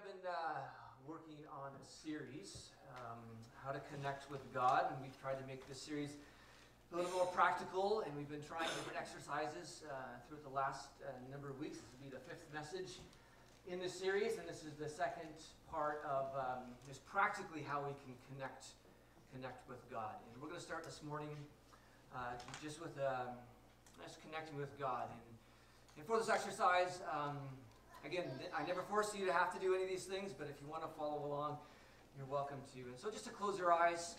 have been uh, working on a series, um, How to Connect with God, and we've tried to make this series a little more practical, and we've been trying different exercises uh, throughout the last uh, number of weeks. This will be the fifth message in this series, and this is the second part of um, just practically how we can connect connect with God. And we're going to start this morning uh, just with um, just connecting with God. And, and for this exercise, um, again, I never force you to have to do any of these things, but if you want to follow along, you're welcome to. And so just to close your eyes,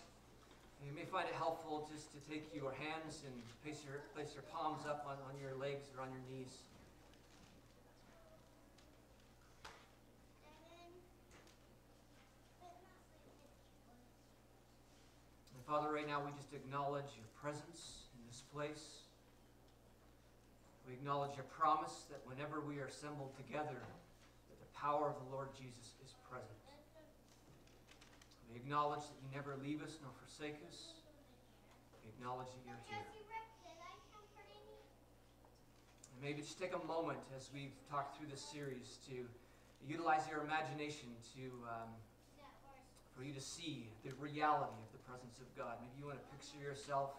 you may find it helpful just to take your hands and place your, place your palms up on, on your legs or on your knees. And Father, right now we just acknowledge your presence in this place. We acknowledge your promise that whenever we are assembled together, that the power of the Lord Jesus is present. We acknowledge that you never leave us nor forsake us. We acknowledge that you're here. And maybe just take a moment as we've talked through this series to utilize your imagination to um, for you to see the reality of the presence of God. Maybe you want to picture yourself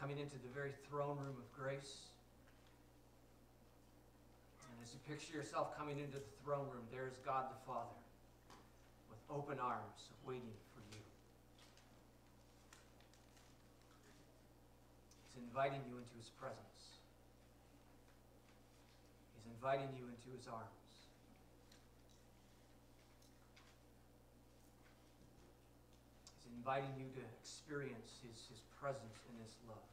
coming into the very throne room of grace. As you picture yourself coming into the throne room, there is God the Father with open arms waiting for you. He's inviting you into his presence. He's inviting you into his arms. He's inviting you to experience his, his presence and his love.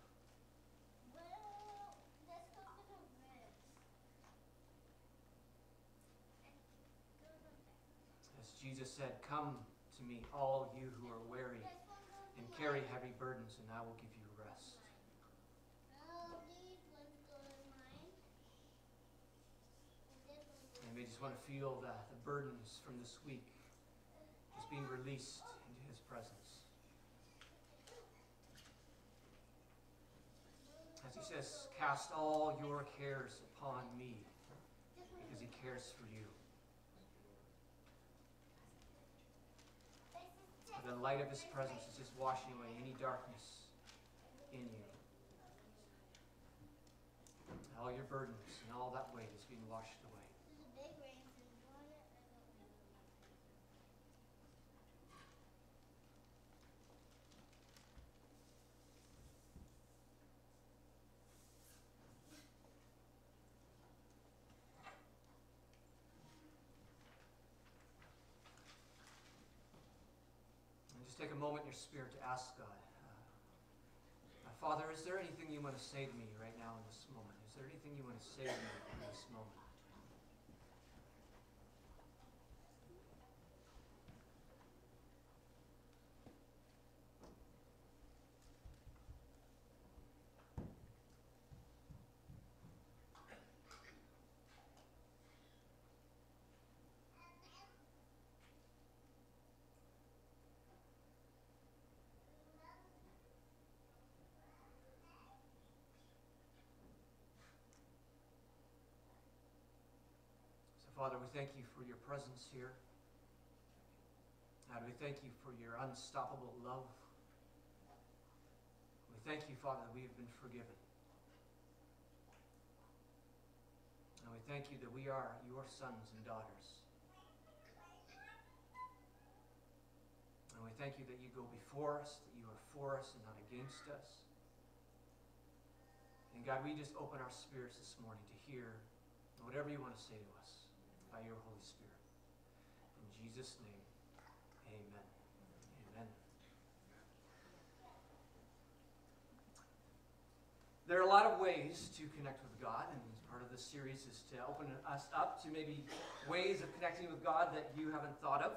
Well, let's go to the ribs. And go to the As Jesus said, Come to me, all you who are weary and carry heavy burdens, and I will give you rest. And we just want to feel the, the burdens from this week just being released into his presence. As he says, Cast all your cares upon me because he cares for you. This is The light of his presence is just washing away any darkness in you. All your burdens and all that weight is being washed away. This is a big range and you want it? I don't know. And just take a moment in your spirit to ask God, uh, Father, is there anything you want to say to me right now in this moment? Is there anything you want to say to me in this moment? So, Father, we thank you for your presence here. God, we thank you for your unstoppable love. We thank you, Father, that we have been forgiven. And we thank you that we are your sons and daughters. And we thank you that you go before us, that you are for us and not against us. And God, we just open our spirits this morning to hear whatever you want to say to us by your Holy Spirit. In Jesus' name, amen. Amen. There are a lot of ways to connect with God, and part of this series is to open us up to maybe ways of connecting with God that you haven't thought of.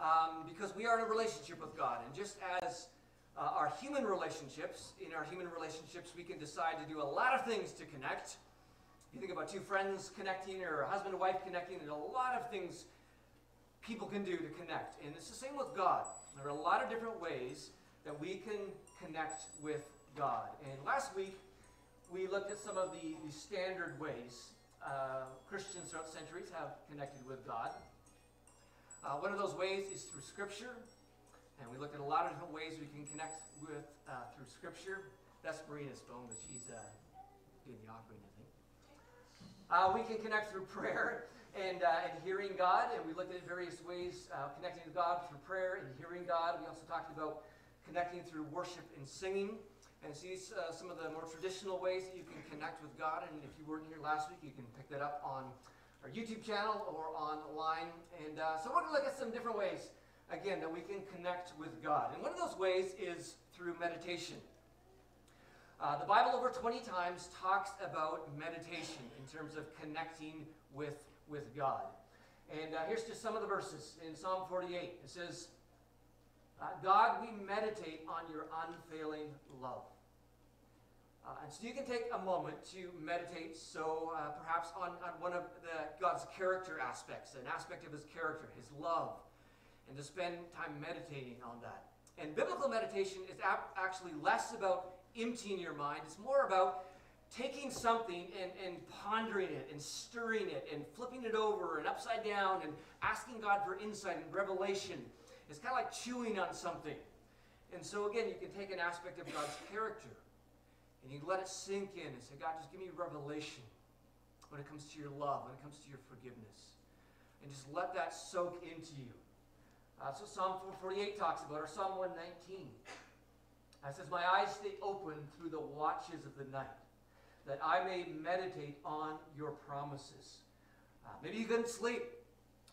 Um, because we are in a relationship with God, and just as uh, our human relationships, in our human relationships, we can decide to do a lot of things to connect. You think about two friends connecting, or a husband and wife connecting, and a lot of things people can do to connect. And it's the same with God. There are a lot of different ways that we can connect with God. And last week, we looked at some of the, the standard ways uh, Christians throughout centuries have connected with God. Uh, one of those ways is through Scripture, and we looked at a lot of different ways we can connect with uh, through Scripture. That's Marina's phone, but she's uh, doing the think. Uh, we can connect through prayer and, uh, and hearing God, and we looked at various ways uh, connecting with God through prayer and hearing God. We also talked about connecting through worship and singing, and see uh, some of the more traditional ways that you can connect with God. And if you weren't here last week, you can pick that up on our YouTube channel or online. And uh, so we're going to look at some different ways, again, that we can connect with God. And one of those ways is through meditation. Uh, the Bible over 20 times talks about meditation in terms of connecting with, with God. And uh, here's just some of the verses in Psalm 48. It says, uh, God, we meditate on your unfailing love. Uh, and so you can take a moment to meditate, so uh, perhaps on, on one of the, God's character aspects, an aspect of his character, his love, and to spend time meditating on that. And biblical meditation is actually less about emptying your mind, it's more about taking something and, and pondering it and stirring it and flipping it over and upside down and asking God for insight and revelation. It's kind of like chewing on something. And so, again, you can take an aspect of God's character and you let it sink in and say, God, just give me revelation when it comes to your love, when it comes to your forgiveness. And just let that soak into you. Uh, that's what Psalm 448 talks about, or Psalm 119. It says, My eyes stay open through the watches of the night, that I may meditate on your promises. Uh, maybe you couldn't sleep.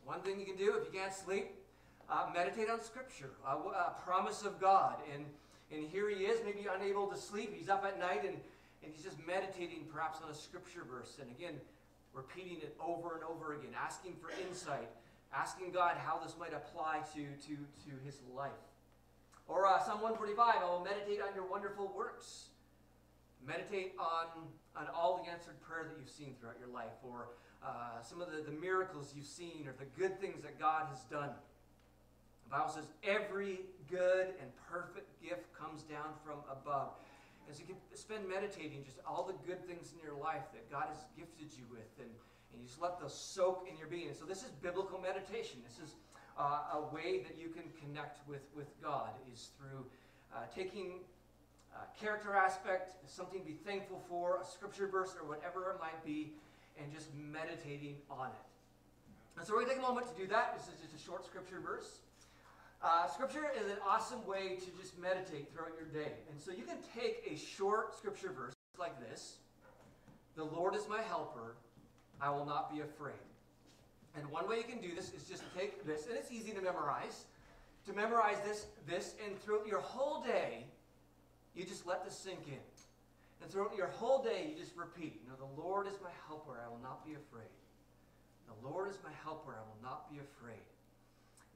One thing you can do if you can't sleep, uh, meditate on Scripture, a, a promise of God. And and here he is, maybe unable to sleep. He's up at night and, and he's just meditating perhaps on a scripture verse. And again, repeating it over and over again, asking for insight, asking God how this might apply to, to, to his life. Or uh, Psalm 145, I will meditate on your wonderful works. Meditate on, on all the answered prayer that you've seen throughout your life, or uh, some of the, the miracles you've seen, or the good things that God has done. The Bible says every good and perfect gift comes down from above. And so you can spend meditating just all the good things in your life that God has gifted you with, and, and you just let those soak in your being. So this is biblical meditation. This is uh, a way that you can connect with, with God is through uh, taking a character aspect, something to be thankful for, a scripture verse, or whatever it might be, and just meditating on it. And so we're going to take a moment to do that. This is just a short scripture verse. Uh, scripture is an awesome way to just meditate throughout your day. And so you can take a short scripture verse like this The Lord is my helper, I will not be afraid. And one way you can do this is just take this, and it's easy to memorize. To memorize this, this, and throughout your whole day, you just let this sink in. And throughout your whole day, you just repeat, you know, the Lord is my helper, I will not be afraid. The Lord is my helper, I will not be afraid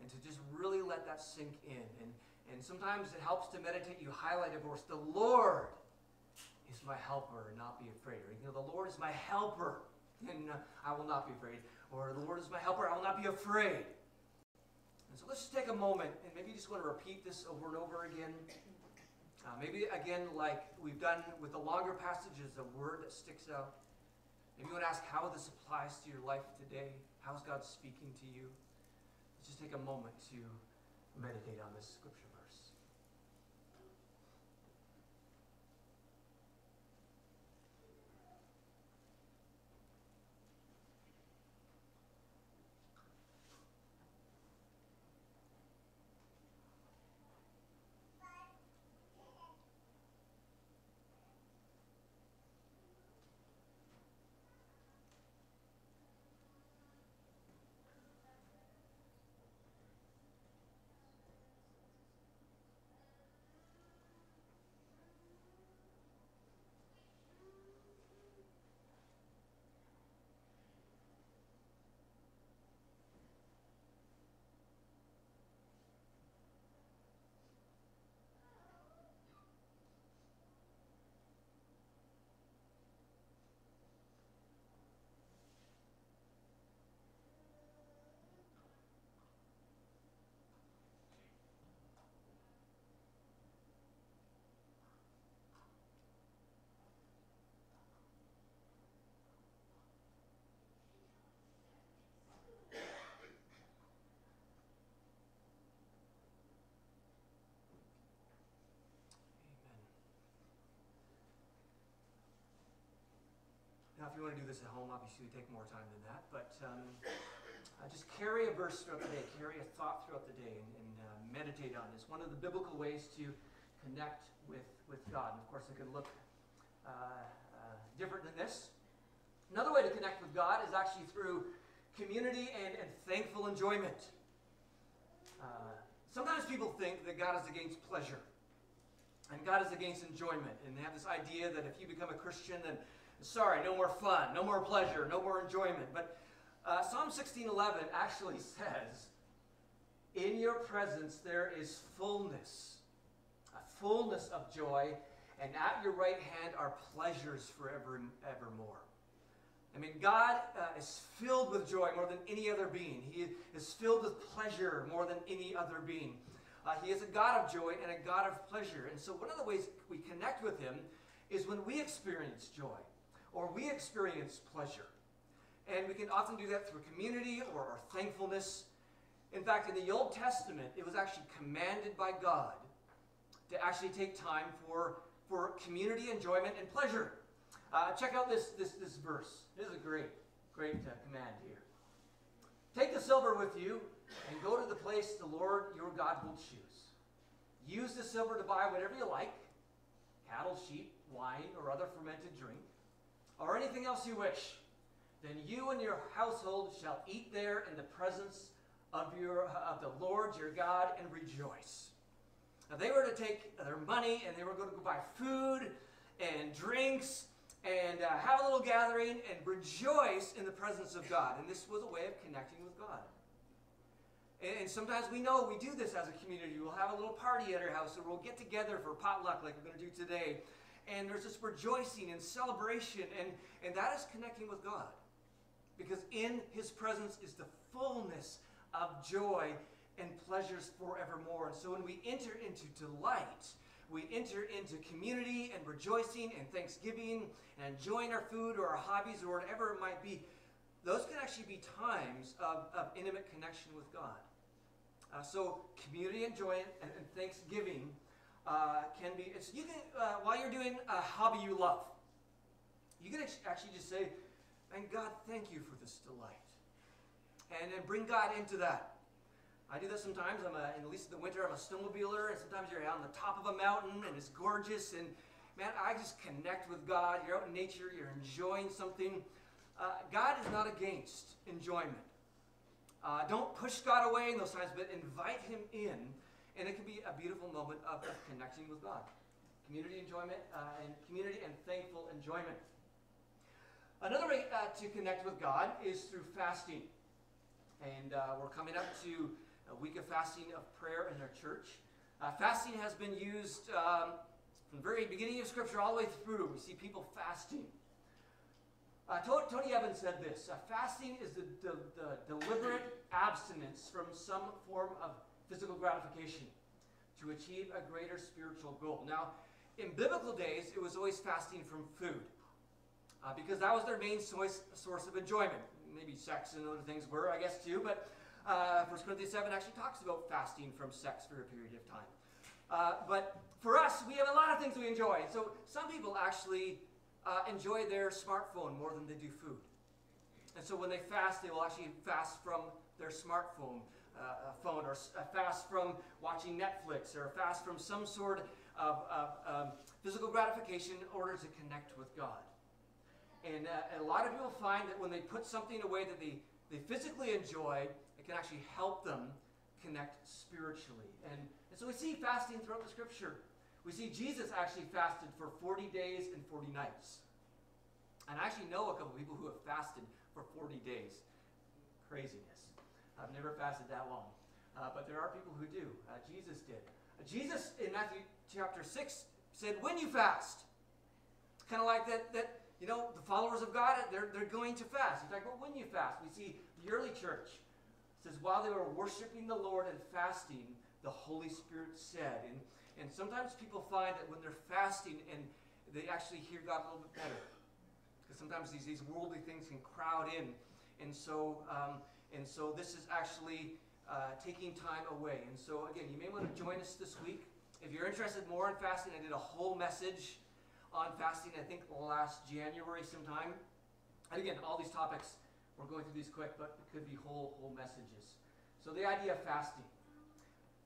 and to just really let that sink in. And, and sometimes it helps to meditate. You highlight a verse, the Lord is my helper, not be afraid. Or, you know, the Lord is my helper, and I will not be afraid. Or, the Lord is my helper, I will not be afraid. And so let's just take a moment, and maybe you just want to repeat this over and over again. Uh, maybe, again, like we've done with the longer passages, a word that sticks out. Maybe you want to ask how this applies to your life today. How's God speaking to you? Let's just take a moment to meditate on this scripture if you want to do this at home, obviously, we take more time than that. But um, uh, just carry a verse throughout the day, carry a thought throughout the day, and, and uh, meditate on this. One of the biblical ways to connect with, with God. And of course, it could look uh, uh, different than this. Another way to connect with God is actually through community and, and thankful enjoyment. Uh, sometimes people think that God is against pleasure. And God is against enjoyment. And they have this idea that if you become a Christian, then sorry, no more fun, no more pleasure, no more enjoyment. But uh, Psalm 16:11 actually says, "In your presence there is fullness, a fullness of joy, and at your right hand are pleasures forever and evermore." I mean, God uh, is filled with joy more than any other being. He is filled with pleasure more than any other being. Uh, he is a God of joy and a God of pleasure. And so, one of the ways we connect with Him is when we experience joy or we experience pleasure. And we can often do that through community or, or thankfulness. In fact, in the Old Testament, it was actually commanded by God to actually take time for, for community enjoyment and pleasure. Uh, check out this, this, this verse. This is a great, great uh, command here. Take the silver with you and go to the place the Lord your God will choose. Use the silver to buy whatever you like cattle, sheep, wine, or other fermented drink, or anything else you wish. Then you and your household shall eat there in the presence of, your, of the Lord your God and rejoice. Now, they were to take their money and they were going to go buy food and drinks and uh, have a little gathering and rejoice in the presence of God. And this was a way of connecting with God. And, sometimes we know we do this as a community. We'll have a little party at our house, or we'll get together for potluck like we're going to do today. And there's this rejoicing and celebration, and, and that is connecting with God. Because in His presence is the fullness of joy and pleasures forevermore. And so when we enter into delight, we enter into community and rejoicing and thanksgiving and enjoying our food or our hobbies or whatever it might be. Those can actually be times of, of intimate connection with God. Uh, so community enjoyment and, and thanksgiving uh, can be. It's you can uh, while you're doing a hobby you love. You can actually just say, "And God, thank you for this delight," and then bring God into that. I do that sometimes. I'm a, at least in the winter, I'm a snowmobiler, and sometimes you're out on the top of a mountain and it's gorgeous. And man, I just connect with God. You're out in nature, you're enjoying something. Uh, God is not against enjoyment. Uh, don't push God away in those times, but invite Him in, and it can be a beautiful moment of, of connecting with God. Community enjoyment uh, and community and thankful enjoyment. Another way uh, to connect with God is through fasting. And uh, we're coming up to a week of fasting of prayer in our church. Uh, fasting has been used um, from the very beginning of Scripture all the way through. We see people fasting. Uh, Tony Evans said this uh, Fasting is the, the, the, deliberate abstinence from some form of physical gratification to achieve a greater spiritual goal. Now, in biblical days, it was always fasting from food uh, because that was their main source, source of enjoyment. Maybe sex and other things were, I guess, too, but uh, 1 Corinthians 7 actually talks about fasting from sex for a period of time. Uh, but for us, we have a lot of things we enjoy. So some people actually uh, enjoy their smartphone more than they do food. And so when they fast, they will actually fast from their smartphone uh, phone or uh, fast from watching Netflix or fast from some sort of, of um, physical gratification in order to connect with God. And, uh, and a lot of people find that when they put something away that they, they physically enjoy, it can actually help them connect spiritually. And, and so we see fasting throughout the scripture. We see Jesus actually fasted for 40 days and 40 nights. And I actually know a couple people who have fasted for 40 days. Craziness. I've never fasted that long. Uh, but there are people who do. Uh, Jesus did. Uh, Jesus in Matthew chapter 6 said, when you fast. It's kind of like that, that, you know, the followers of God, they're, they're going to fast. He's like, well, when you fast. We see the early church says, while they were worshiping the Lord and fasting, the Holy Spirit said. And, and sometimes people find that when they're fasting and they actually hear God a little bit better. Because sometimes these, these worldly things can crowd in. And so, um, and so this is actually uh, taking time away. And so, again, you may want to join us this week. If you're interested more in fasting, I did a whole message on fasting, I think last January sometime. And again, all these topics, we're going through these quick, but it could be whole, whole messages. So the idea of fasting.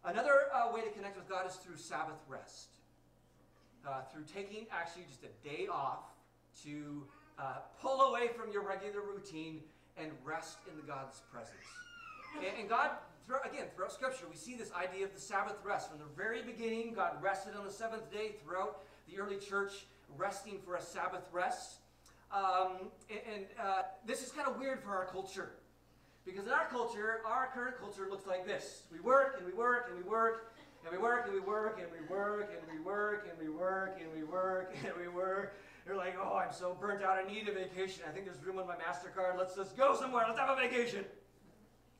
Another uh, way to connect with God is through Sabbath rest. Uh, through taking actually just a day off to uh, pull away from your regular routine and rest in God's presence. And, and God, again, throughout Scripture, we see this idea of the Sabbath rest. From the very beginning, God rested on the seventh day. Throughout the early church, resting for a Sabbath rest. Um, and, and uh, this is kind of weird for our culture. Because in our culture, our current culture looks like this. We work and we work and we work and we work and we work and we work and we work and we work and we work and we work. You're like, oh, I'm so burnt out. I need a vacation. I think there's room on my MasterCard. Let's just go somewhere. Let's have a vacation.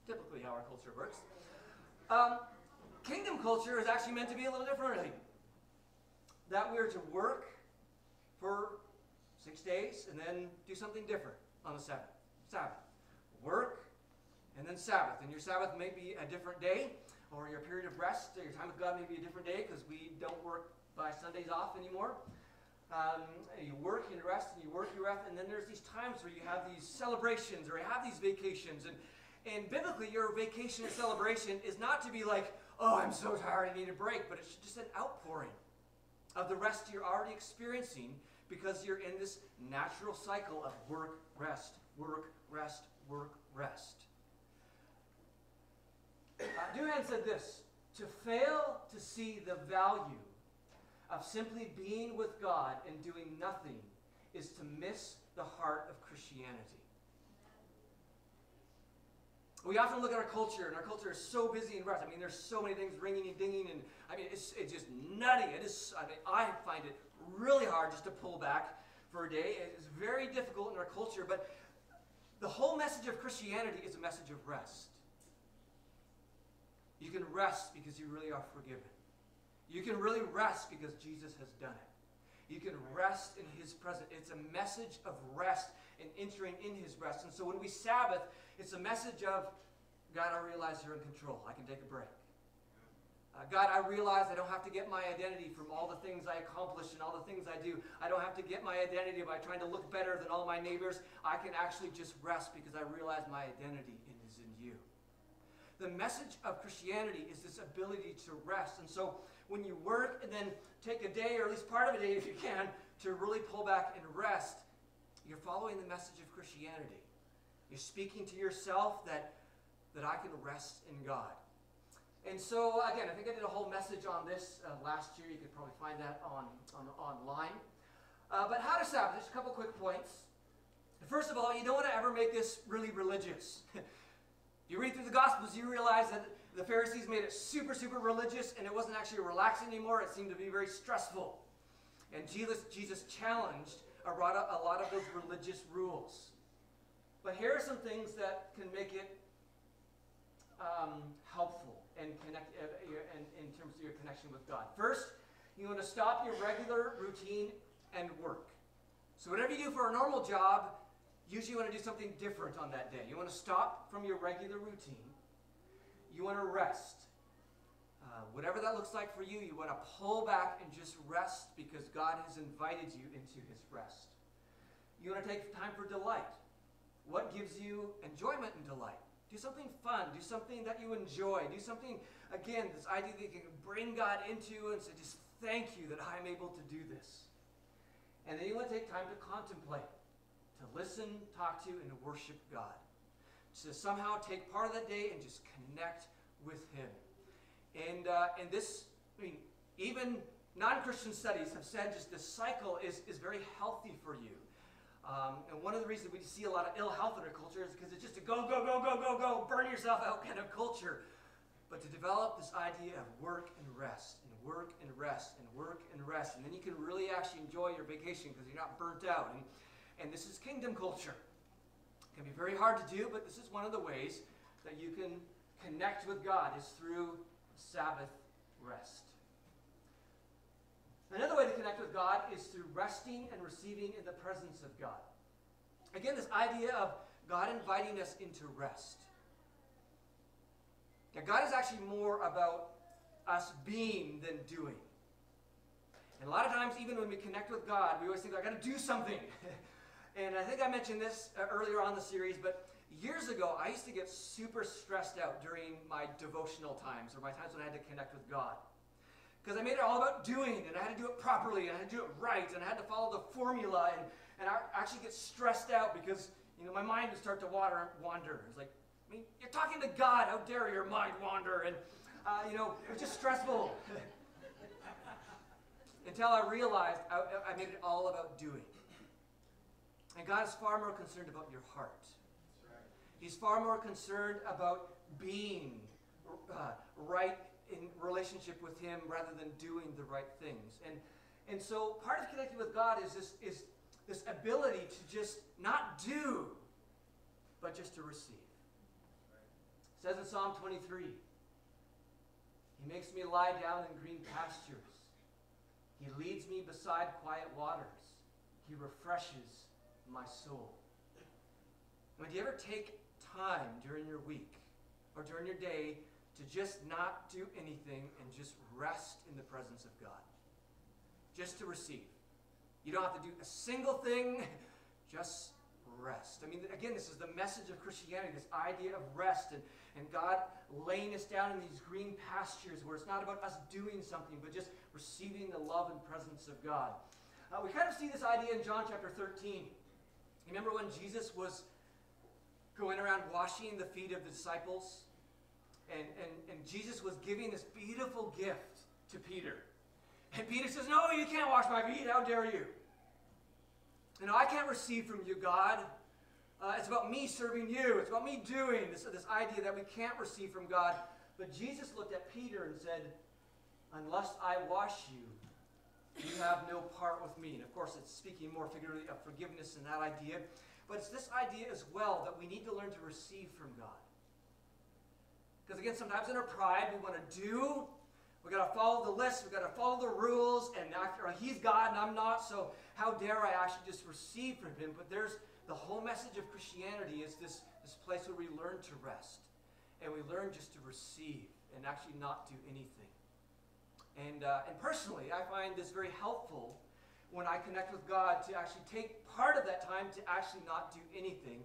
Typically how our culture works. Um, kingdom culture is actually meant to be a little differently. That we're to work for six days and then do something different on the Sabbath. Sabbath. Work and then Sabbath. And your Sabbath may be a different day, or your period of rest, or your time with God may be a different day because we don't work by Sundays off anymore. Um, you work and rest, and you work, you rest, and then there's these times where you have these celebrations or you have these vacations. And, and biblically, your vacation or celebration is not to be like, oh, I'm so tired, I need a break, but it's just an outpouring of the rest you're already experiencing because you're in this natural cycle of work, rest, work, rest, work, rest. Uh, said this To fail to see the value of simply being with God and doing nothing is to miss the heart of Christianity. We often look at our culture, and our culture is so busy and rushed. I mean, there's so many things ringing and dinging, and I mean, it's, it's just nutty. It is. I mean, I find it really hard just to pull back for a day. It's very difficult in our culture, but the whole message of Christianity is a message of rest. You can rest because you really are forgiven. You can really rest because Jesus has done it. You can rest in his presence. It's a message of rest and entering in his rest. And so when we Sabbath, it's a message of God, I realize you're in control. I can take a break. Uh, God, I realize I don't have to get my identity from all the things I accomplish and all the things I do. I don't have to get my identity by trying to look better than all my neighbors. I can actually just rest because I realize my identity is in you. The message of Christianity is this ability to rest. And so when you work and then take a day, or at least part of a day if you can, to really pull back and rest, you're following the message of Christianity. You're speaking to yourself that, that I can rest in God. And so, again, I think I did a whole message on this uh, last year. You could probably find that on, on online. Uh, but how to Sabbath? Just a couple quick points. First of all, you don't want to ever make this really religious. you read through the Gospels, you realize that the Pharisees made it super, super religious, and it wasn't actually relaxing anymore. It seemed to be very stressful. And Jesus, Jesus challenged a lot, of, a lot of those religious rules. But here are some things that can make it um, helpful and connect uh, in, in terms of your connection with God. First, you want to stop your regular routine and work. So whatever you do for a normal job, usually you want to do something different on that day. You want to stop from your regular routine. You want to rest. Uh, whatever that looks like for you, you want to pull back and just rest because God has invited you into his rest. You want to take time for delight. What gives you enjoyment and delight? Do something fun. Do something that you enjoy. Do something, again, this idea that you can bring God into and say, just thank you that I'm able to do this. And then you want to take time to contemplate, to listen, talk to, and to worship God. To somehow take part of that day and just connect with Him. And, uh, and this, I mean, even non Christian studies have said just this cycle is, is very healthy for you. Um, and one of the reasons we see a lot of ill health in our culture is because it's just a go, go, go, go, go, go, burn yourself out kind of culture. But to develop this idea of work and rest, and work and rest, and work and rest, and then you can really actually enjoy your vacation because you're not burnt out. And, and this is kingdom culture. Can be very hard to do, but this is one of the ways that you can connect with God is through Sabbath rest. Another way to connect with God is through resting and receiving in the presence of God. Again, this idea of God inviting us into rest. Now, God is actually more about us being than doing. And a lot of times, even when we connect with God, we always think, I got to do something. And I think I mentioned this uh, earlier on the series, but years ago, I used to get super stressed out during my devotional times or my times when I had to connect with God. Because I made it all about doing, and I had to do it properly, and I had to do it right, and I had to follow the formula, and, and I actually get stressed out because, you know, my mind would start to water, wander. It's like, I mean, you're talking to God, how dare your mind wander? And, uh, you know, it was just stressful. Until I realized I, I made it all about doing. And God is far more concerned about your heart. He's far more concerned about being uh, right in relationship with Him rather than doing the right things. And, and so part of connecting with God is this, is this ability to just not do, but just to receive. It says in Psalm 23 He makes me lie down in green pastures, He leads me beside quiet waters, He refreshes my soul. Do you ever take time during your week or during your day to just not do anything and just rest in the presence of God? Just to receive. You don't have to do a single thing, just rest. I mean, again, this is the message of Christianity this idea of rest and, and God laying us down in these green pastures where it's not about us doing something, but just receiving the love and presence of God. Uh, we kind of see this idea in John chapter 13. Remember when Jesus was going around washing the feet of the disciples? And, and, and Jesus was giving this beautiful gift to Peter. And Peter says, No, you can't wash my feet. How dare you? Know, I can't receive from you, God. Uh, it's about me serving you. It's about me doing this, this idea that we can't receive from God. But Jesus looked at Peter and said, Unless I wash you, you have no part with me. And of course, it's speaking more figuratively of forgiveness and that idea. But it's this idea as well that we need to learn to receive from God. Because again, sometimes in our pride, we want to do. We got to follow the list. We got to follow the rules. And after He's God and I'm not, so how dare I actually just receive from Him? But there's the whole message of Christianity is this, this place where we learn to rest. And we learn just to receive and actually not do anything. And, uh, and personally, I find this very helpful when I connect with God to actually take part of that time to actually not do anything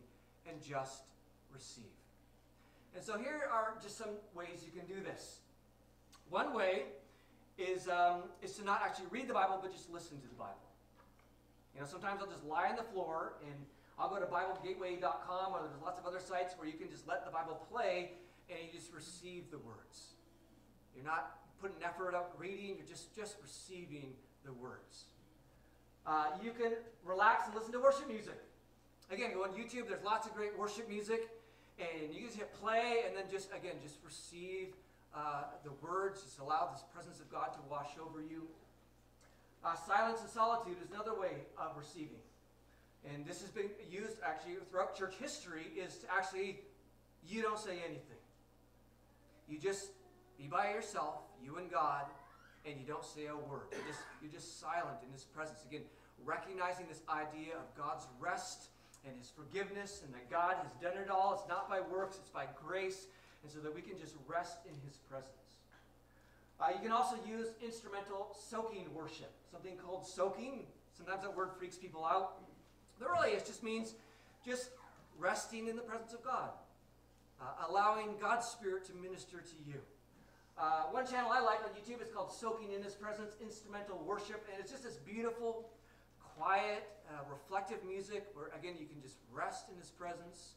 and just receive. And so here are just some ways you can do this. One way is, um, is to not actually read the Bible, but just listen to the Bible. You know, sometimes I'll just lie on the floor and I'll go to BibleGateway.com or there's lots of other sites where you can just let the Bible play and you just receive the words. You're not putting effort out reading, you're just, just receiving the words. Uh, you can relax and listen to worship music. Again, go on YouTube, there's lots of great worship music, and you just hit play and then just, again, just receive uh, the words, just allow this presence of God to wash over you. Uh, silence and solitude is another way of receiving. And this has been used actually throughout church history is to actually, you don't say anything. You just be by yourself, you and God, and you don't say a word. You're just, you're just silent in His presence. Again, recognizing this idea of God's rest and His forgiveness, and that God has done it all. It's not by works, it's by grace, and so that we can just rest in His presence. Uh, you can also use instrumental soaking worship, something called soaking. Sometimes that word freaks people out. But really, it just means just resting in the presence of God, uh, allowing God's Spirit to minister to you. Uh, one channel I like on YouTube is called Soaking in His Presence Instrumental Worship, and it's just this beautiful, quiet, uh, reflective music where, again, you can just rest in His presence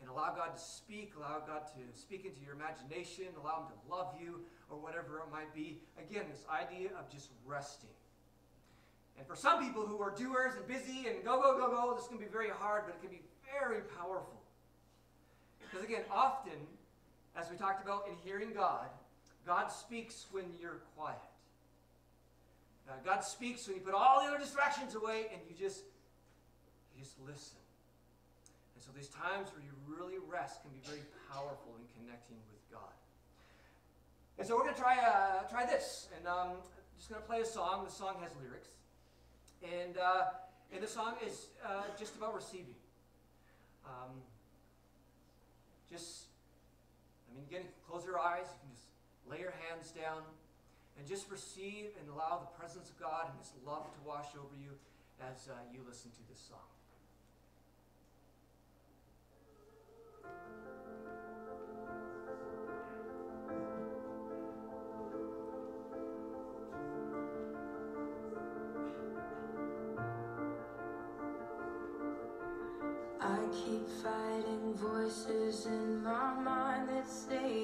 and allow God to speak, allow God to speak into your imagination, allow Him to love you, or whatever it might be. Again, this idea of just resting. And for some people who are doers and busy and go, go, go, go, this can be very hard, but it can be very powerful. Because again, often, as we talked about in hearing God, God speaks when you're quiet. Uh, God speaks when you put all the other distractions away and you just you just listen. And so these times where you really rest can be very powerful in connecting with God. And so we're going to try uh, try this, and um, I'm just going to play a song. The song has lyrics, and uh, and the song is uh, just about receiving. Um, just, I mean, again, close your eyes. You can just Lay your hands down and just receive and allow the presence of God and His love to wash over you as uh, you listen to this song. I keep fighting voices in my mind that say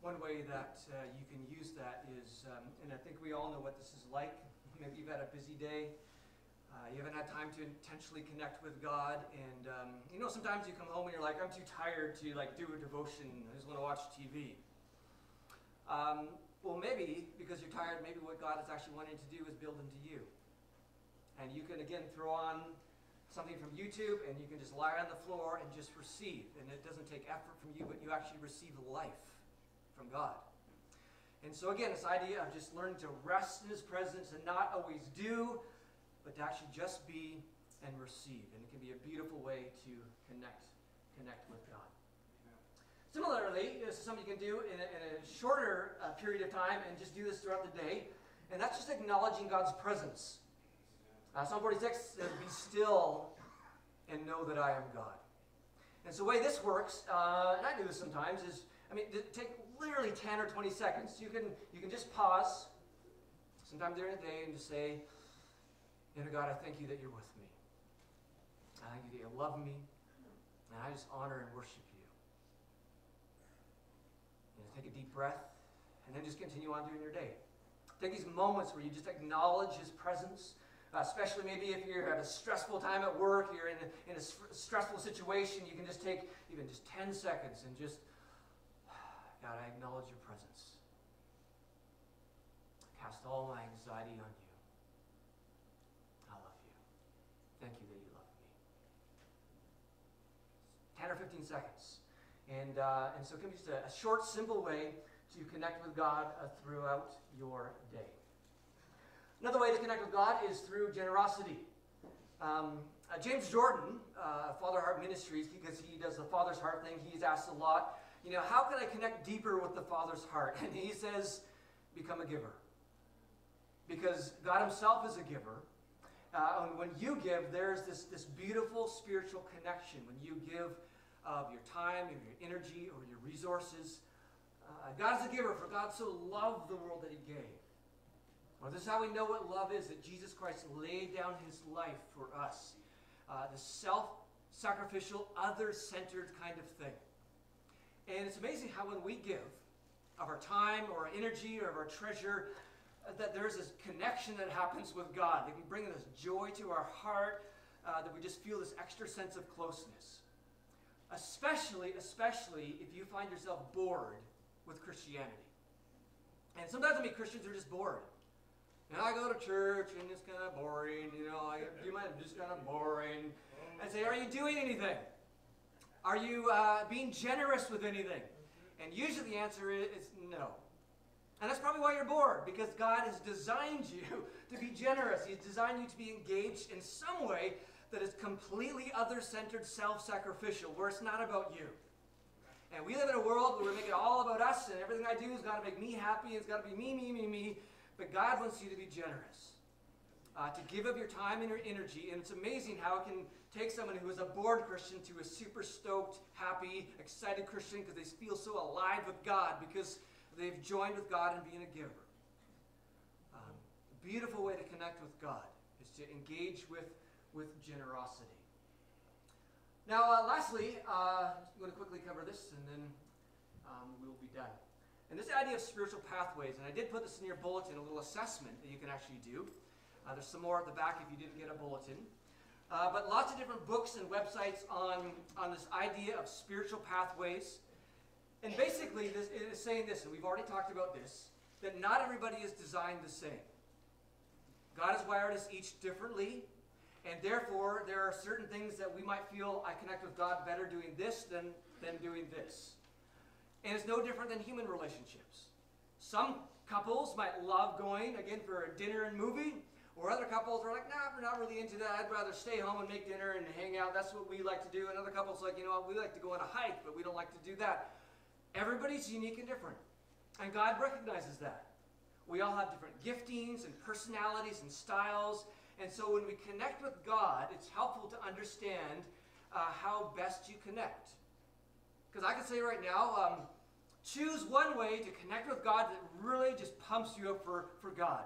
One way that uh, you can use that is, um, and I think we all know what this is like. Maybe you've had a busy day. Uh, you haven't had time to intentionally connect with God, and um, you know sometimes you come home and you're like, I'm too tired to like do a devotion. I just want to watch TV. Um, well, maybe because you're tired, maybe what God is actually wanting to do is build into you, and you can again throw on something from YouTube, and you can just lie on the floor and just receive, and it doesn't take effort from you, but you actually receive life from God. And so again, this idea of just learning to rest in His presence and not always do, but to actually just be and receive. And it can be a beautiful way to connect, connect with God. Similarly, this is something you can do in a, in a shorter uh, period of time and just do this throughout the day. And that's just acknowledging God's presence. Uh, Psalm 46 says, Be still and know that I am God. And so the way this works, uh, and I do this sometimes, is I mean, take literally 10 or 20 seconds. You can, you can just pause sometime during the day and just say, you know, God, I thank you that you're with me. I thank you that you love me. And I just honor and worship you. You know, take a deep breath and then just continue on during your day. Take these moments where you just acknowledge his presence. Uh, especially maybe if you're at a stressful time at work, you're in a, in a stressful situation, you can just take even just 10 seconds and just, God, I acknowledge your presence. I Cast all my anxiety on you. I love you. Thank you that you love me. 10 or 15 seconds. And, uh, and so it can be just a, a short, simple way to connect with God uh, throughout your day. Another way to connect with God is through generosity. Um, uh, James Jordan, uh, Father Heart Ministries, because he does the Father's Heart thing, he's asked a lot, you know, how can I connect deeper with the Father's heart? And he says, become a giver. Because God himself is a giver. Uh, and when you give, there's this, this beautiful spiritual connection. When you give of your time, or your energy, or your resources, uh, God is a giver, for God so loved the world that he gave. Well, this is how we know what love is that Jesus Christ laid down his life for us. Uh, the self sacrificial, other centered kind of thing. And it's amazing how when we give of our time or our energy or of our treasure, uh, that there's this connection that happens with God. That can bring this joy to our heart, uh, that we just feel this extra sense of closeness. Especially, especially if you find yourself bored with Christianity. And sometimes I mean Christians are just bored. And I go to church and it's kind of boring, you know, I do my just kind of boring. I say, Are you doing anything? Are you uh, being generous with anything? And usually the answer is, is no. And that's probably why you're bored, because God has designed you to be generous. He's designed you to be engaged in some way that is completely other centered, self sacrificial, where it's not about you. And we live in a world where we make it all about us, and everything I do has got to make me happy, it's got to be me, me, me, me. But God wants you to be generous, uh, to give of your time and your energy. And it's amazing how it can take someone who is a bored Christian to a super stoked, happy, excited Christian because they feel so alive with God because they've joined with God in being a giver. Um, a beautiful way to connect with God is to engage with, with generosity. Now, uh, lastly, uh, I'm going to quickly cover this and then um, we'll be done. And this idea of spiritual pathways, and I did put this in your bulletin, a little assessment that you can actually do. Uh, there's some more at the back if you didn't get a bulletin. Uh, but lots of different books and websites on, on this idea of spiritual pathways. And basically, this it is saying this, and we've already talked about this, that not everybody is designed the same. God has wired us each differently, and therefore there are certain things that we might feel I connect with God better doing this than, than doing this. And it's no different than human relationships. Some couples might love going, again, for a dinner and movie, or other couples are like, nah, we're not really into that. I'd rather stay home and make dinner and hang out. That's what we like to do. And other couples like, you know, what, we like to go on a hike, but we don't like to do that. Everybody's unique and different. And God recognizes that. We all have different giftings and personalities and styles. And so when we connect with God, it's helpful to understand uh, how best you connect. Because I can say right now, um, choose one way to connect with God that really just pumps you up for, for God.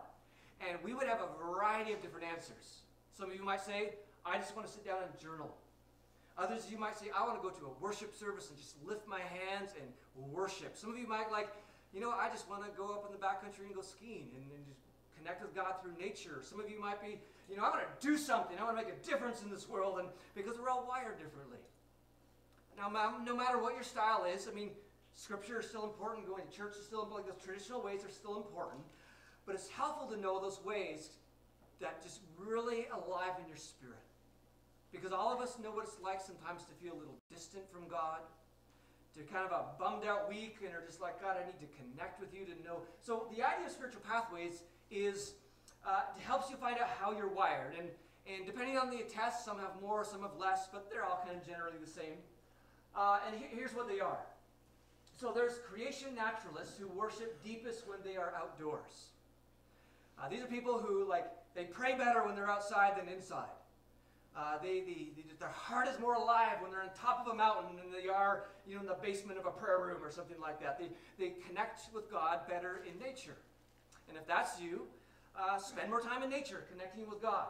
And we would have a variety of different answers. Some of you might say, I just want to sit down and journal. Others of you might say, I want to go to a worship service and just lift my hands and worship. Some of you might like, you know, I just want to go up in the backcountry and go skiing and, and just connect with God through nature. Some of you might be, you know, I want to do something. I want to make a difference in this world, and because we're all wired differently. Now, no matter what your style is, I mean, scripture is still important, going to church is still important, those traditional ways are still important, but it's helpful to know those ways that just really alive in your spirit. Because all of us know what it's like sometimes to feel a little distant from God, to kind of a bummed out week, and are just like, God, I need to connect with you to know. So the idea of spiritual pathways is uh, it helps you find out how you're wired. And And depending on the test, some have more, some have less, but they're all kind of generally the same. Uh, and he- here's what they are. So there's creation naturalists who worship deepest when they are outdoors. Uh, these are people who like they pray better when they're outside than inside. Uh, they, they, they, their heart is more alive when they're on top of a mountain than they are, you know, in the basement of a prayer room or something like that. They, they connect with God better in nature. And if that's you, uh, spend more time in nature, connecting with God.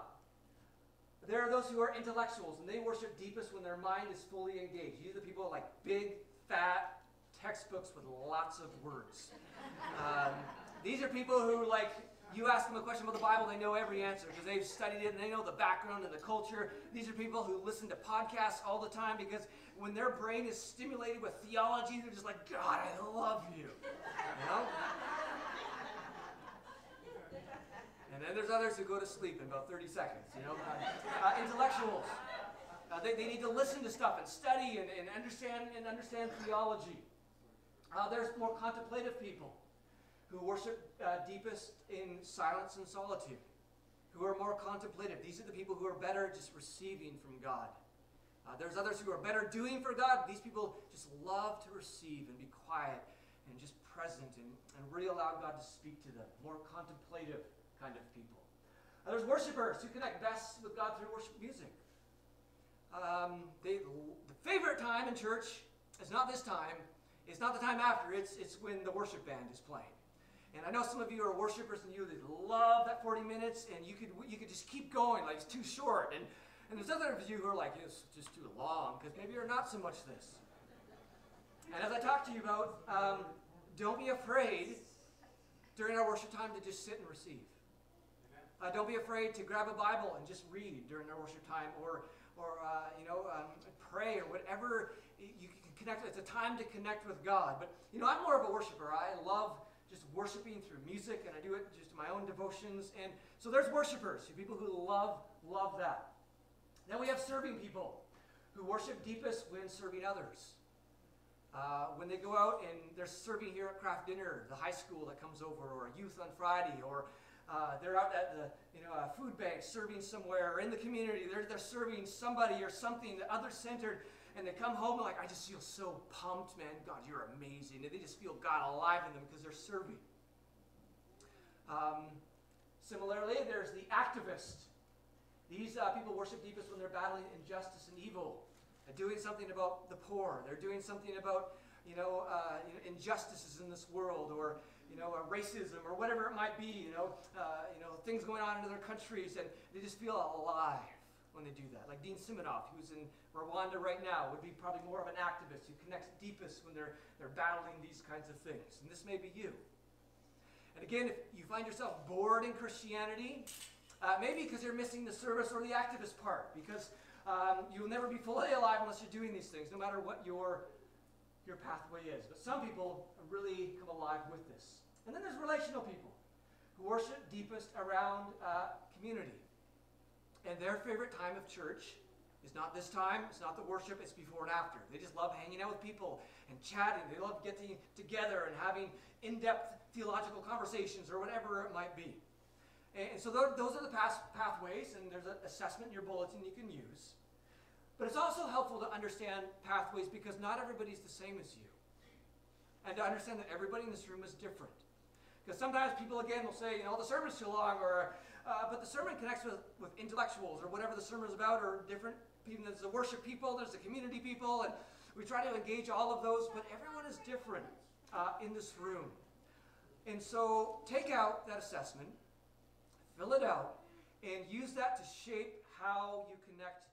There are those who are intellectuals, and they worship deepest when their mind is fully engaged. These are the people like big, fat textbooks with lots of words. Um, these are people who, like, you ask them a question about the Bible, they know every answer because they've studied it and they know the background and the culture. These are people who listen to podcasts all the time because when their brain is stimulated with theology, they're just like, God, I love you. You know? And then there's others who go to sleep in about 30 seconds, you know? Uh, intellectuals. Uh, they, they need to listen to stuff and study and, and understand and understand theology. Uh, there's more contemplative people who worship uh, deepest in silence and solitude, who are more contemplative. These are the people who are better just receiving from God. Uh, there's others who are better doing for God. These people just love to receive and be quiet and just present and, and really allow God to speak to them. More contemplative kind of people. Uh, there's worshipers who connect best with God through worship music. Um, they, the favorite time in church is not this time, it's not the time after, it's, it's when the worship band is playing. And I know some of you are worshipers and you love that 40 minutes and you could, you could just keep going like it's too short. And, and there's other of you who are like, it's just too long because maybe you're not so much this. And as I talk to you about, um, don't be afraid during our worship time to just sit and receive. Uh, don't be afraid to grab a Bible and just read during our worship time or, or uh, you know, um, pray or whatever you can connect. It's a time to connect with God. But, you know, I'm more of a worshiper. I love just worshiping through music, and I do it just my own devotions. And so there's worshipers, people who love, love that. Then we have serving people who worship deepest when serving others. Uh, when they go out and they're serving here at Craft Dinner, the high school that comes over, or youth on Friday, or uh, they're out at the you know uh, food bank serving somewhere, or in the community, they're, they're serving somebody or something, the other centered, and they come home like, I just feel so pumped, man. God, you're amazing. And they just feel God alive in them because they're serving. Um, similarly, there's the activist. These uh, people worship deepest when they're battling injustice and evil. They're doing something about the poor. They're doing something about you know, uh, injustices in this world, or you know, uh, racism, or whatever it might be. You know, uh, you know, things going on in other countries, and they just feel alive when they do that. Like Dean Simonoff, who's in Rwanda right now, would be probably more of an activist who connects deepest when they're they're battling these kinds of things. And this may be you. And again, if you find yourself bored in Christianity, uh, maybe because you're missing the service or the activist part, because um, you'll never be fully alive unless you're doing these things, no matter what your, your pathway is. But some people really come alive with this. And then there's relational people who worship deepest around uh, community. And their favorite time of church is not this time, it's not the worship, it's before and after. They just love hanging out with people and chatting. They love getting together and having in depth theological conversations or whatever it might be. And so those are the pathways, and there's an assessment in your bulletin you can use. But it's also helpful to understand pathways because not everybody's the same as you. And to understand that everybody in this room is different. Because sometimes people, again, will say, you know, the sermon's too long, or, uh, but the sermon connects with, with intellectuals, or whatever the sermon is about, or different people. There's the worship people, there's the community people, and we try to engage all of those, but everyone is different uh, in this room. And so take out that assessment fill it out, and use that to shape how you connect